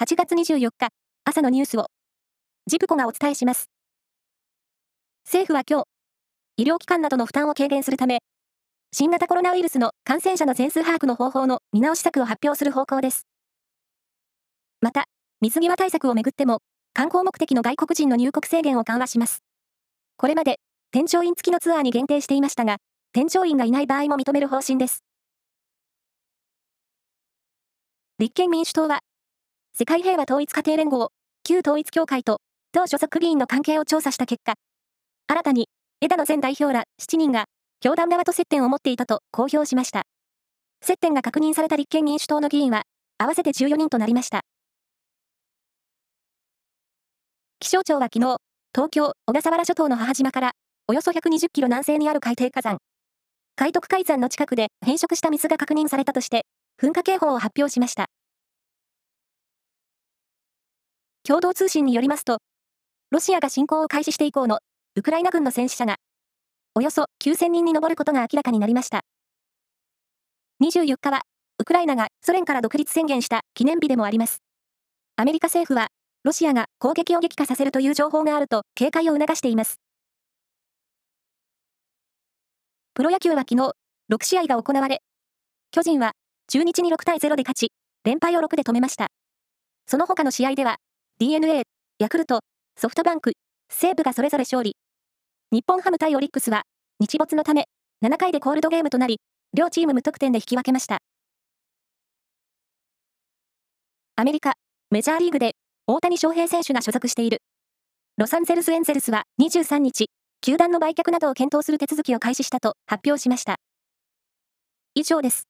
8月24日朝のニュースをジプコがお伝えします。政府は今日、医療機関などの負担を軽減するため、新型コロナウイルスの感染者の全数把握の方法の見直し策を発表する方向です。また、水際対策をめぐっても、観光目的の外国人の入国制限を緩和します。これまで、添乗員付きのツアーに限定していましたが、添乗員がいない場合も認める方針です。立憲民主党は、世界平和統一家庭連合、旧統一協会と、党所属議員の関係を調査した結果、新たに、枝野前代表ら7人が、教団側と接点を持っていたと公表しました。接点が確認された立憲民主党の議員は、合わせて14人となりました。気象庁は昨日、東京、小笠原諸島の母島から、およそ120キロ南西にある海底火山、海徳海山の近くで変色した水が確認されたとして、噴火警報を発表しました。共同通信によりますと、ロシアが侵攻を開始して以降のウクライナ軍の戦死者が、およそ9000人に上ることが明らかになりました。24日は、ウクライナがソ連から独立宣言した記念日でもあります。アメリカ政府は、ロシアが攻撃を激化させるという情報があると警戒を促しています。プロ野球は昨日、6試合が行われ、巨人は中日に6対0で勝ち、連敗を6で止めました。その他の試合では、DNA、ヤクルト、ソフトバンク、西武がそれぞれ勝利。日本ハム対オリックスは、日没のため、7回でコールドゲームとなり、両チーム無得点で引き分けました。アメリカ、メジャーリーグで、大谷翔平選手が所属している。ロサンゼルスエンゼルスは23日、球団の売却などを検討する手続きを開始したと発表しました。以上です。